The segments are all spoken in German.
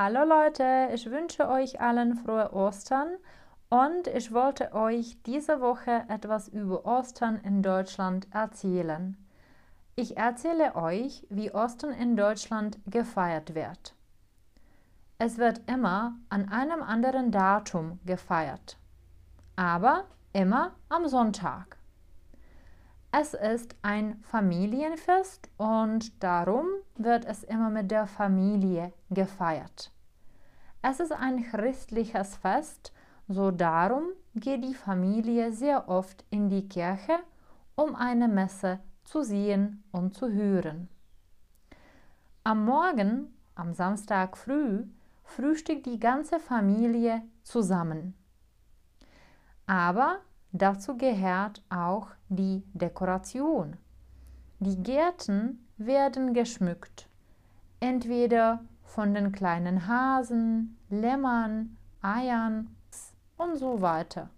Hallo Leute, ich wünsche euch allen frohe Ostern und ich wollte euch diese Woche etwas über Ostern in Deutschland erzählen. Ich erzähle euch, wie Ostern in Deutschland gefeiert wird. Es wird immer an einem anderen Datum gefeiert, aber immer am Sonntag. Es ist ein Familienfest und darum wird es immer mit der Familie gefeiert. Es ist ein christliches Fest, so darum geht die Familie sehr oft in die Kirche, um eine Messe zu sehen und zu hören. Am Morgen, am Samstag früh, frühstückt die ganze Familie zusammen. Aber dazu gehört auch die Dekoration. Die Gärten werden geschmückt, entweder von den kleinen Hasen, Lämmern, Eiern und so weiter.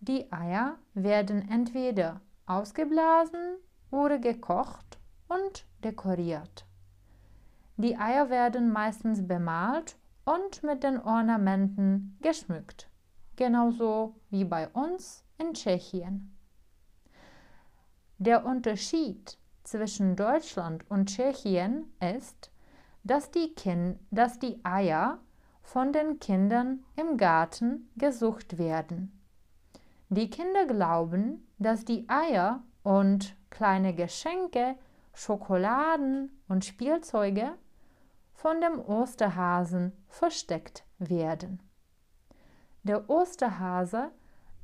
Die Eier werden entweder ausgeblasen oder gekocht und dekoriert. Die Eier werden meistens bemalt und mit den Ornamenten geschmückt, genauso wie bei uns in Tschechien. Der Unterschied zwischen Deutschland und Tschechien ist, dass die, kind dass die Eier von den Kindern im Garten gesucht werden. Die Kinder glauben, dass die Eier und kleine Geschenke, Schokoladen und Spielzeuge von dem Osterhasen versteckt werden. Der Osterhase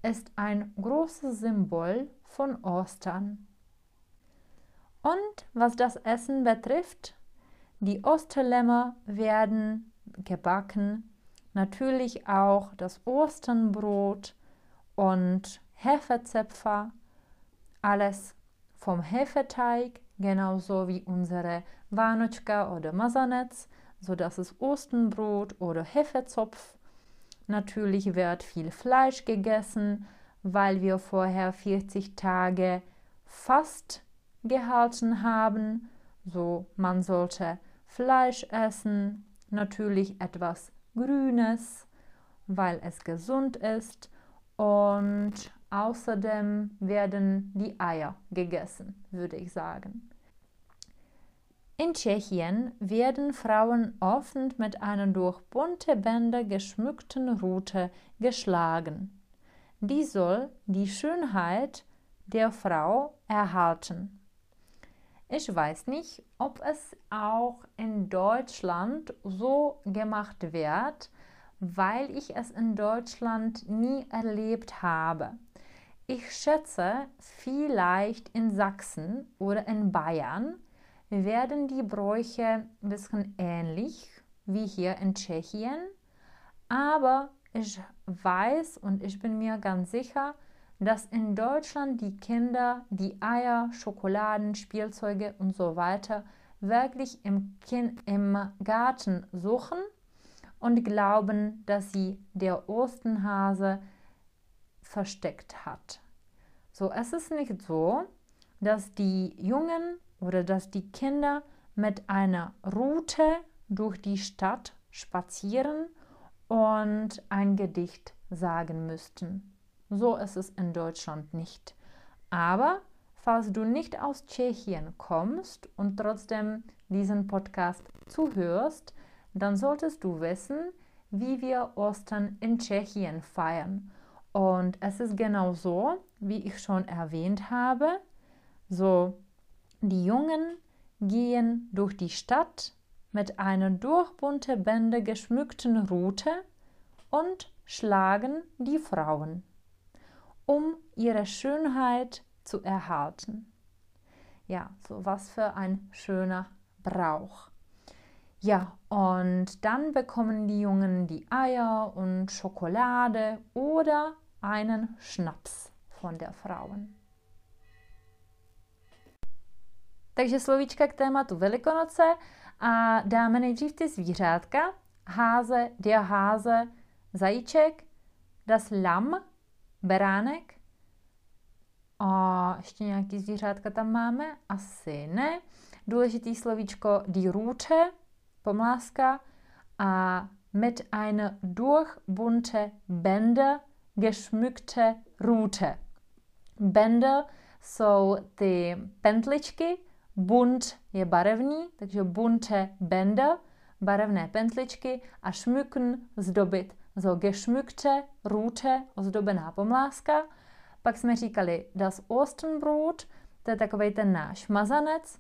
ist ein großes Symbol von Ostern. Und was das Essen betrifft, die Osterlämmer werden gebacken, natürlich auch das Osternbrot und Hefezepfer, alles vom Hefeteig, genauso wie unsere Wanočka oder Mazanec, so dass es Ostenbrot oder Hefezopf. Natürlich wird viel Fleisch gegessen, weil wir vorher 40 Tage fast gehalten haben. So man sollte Fleisch essen, natürlich etwas Grünes, weil es gesund ist und außerdem werden die Eier gegessen, würde ich sagen. In Tschechien werden Frauen oft mit einer durch bunte Bänder geschmückten Rute geschlagen. Die soll die Schönheit der Frau erhalten. Ich weiß nicht, ob es auch in Deutschland so gemacht wird, weil ich es in Deutschland nie erlebt habe. Ich schätze, vielleicht in Sachsen oder in Bayern werden die Bräuche ein bisschen ähnlich wie hier in Tschechien, aber ich weiß und ich bin mir ganz sicher, dass in Deutschland die Kinder die Eier, Schokoladen, Spielzeuge und so weiter wirklich im, kind, im Garten suchen und glauben, dass sie der Ostenhase versteckt hat. So, es ist nicht so, dass die Jungen oder dass die Kinder mit einer Route durch die Stadt spazieren und ein Gedicht sagen müssten. So ist es in Deutschland nicht. Aber falls du nicht aus Tschechien kommst und trotzdem diesen Podcast zuhörst, dann solltest du wissen, wie wir Ostern in Tschechien feiern. Und es ist genau so, wie ich schon erwähnt habe. So, die Jungen gehen durch die Stadt mit einer durch bunte Bänder geschmückten Rute und schlagen die Frauen um ihre Schönheit zu erhalten. Ja, so was für ein schöner Brauch. Ja, und dann bekommen die Jungen die Eier und Schokolade oder einen Schnaps von der Frauen. Takže slovíčka k tématu Velikonoce a dáme nejdřív ty zvířátka. Háze, dia háze, zajíček, das lam, beránek. A ještě nějaký zvířátka tam máme? Asi ne. Důležitý slovíčko die Rute, pomláska. A mit eine durchbunte Bänder geschmückte Rute. Bänder jsou ty pentličky, bunt je barevný, takže bunte Bänder, barevné pentličky a schmücken zdobit. So geschmückte Rute, ozdobená pomláska. Pak jsme říkali das Ostenbrot, to je takový ten náš mazanec.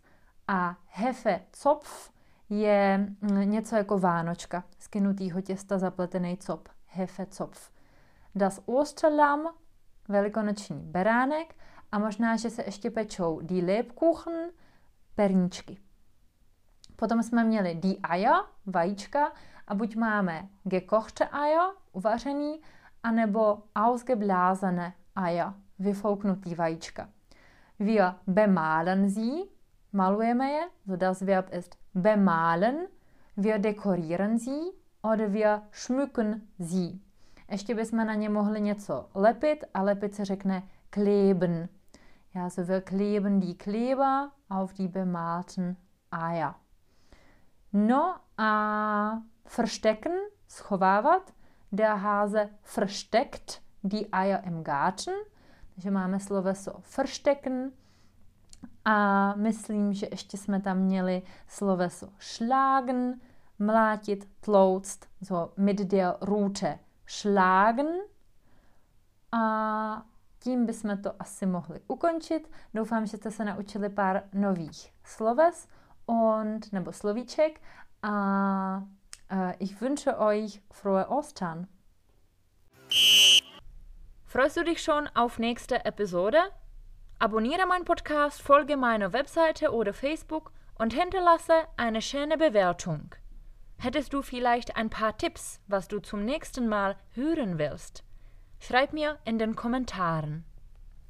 A Hefe Zopf je mm, něco jako vánočka, skynutýho těsta zapletený cop. Hefe Zopf. Das Osterlamm, velikonoční beránek a možná, že se ještě pečou die Lebkuchen, perníčky. Potom jsme měli die Eier, vajíčka, a buď máme gekochte Eier, uvařený, anebo ausgeblasene Eier, vyfouknutý vajíčka. Wir bemalen sie, malujeme je, so das Verb ist bemalen, wir dekorieren sie oder wir schmücken sie. Ještě bychom na ně mohli něco lepit a lepit se řekne kleben. Ja, so wir kleben die Kleber auf die bemalten Eier. No a verstecken, schovávat. Der Hase versteckt die Eier im Garten. Takže máme sloveso verstecken. A myslím, že ještě jsme tam měli sloveso schlagen, mlátit, tlouct, so mit der Rute schlagen. A tím bychom to asi mohli ukončit. Doufám, že jste se naučili pár nových sloves und, nebo slovíček a uh, ich wünsche euch frohe Ostern. Freust du dich schon auf nächste Episode? Abonniere meinen Podcast, folge meiner Webseite oder Facebook und hinterlasse eine schöne Bewertung. Hättest du vielleicht ein paar Tipps, was du zum nächsten Mal hören willst? Schreib mir in den Kommentaren.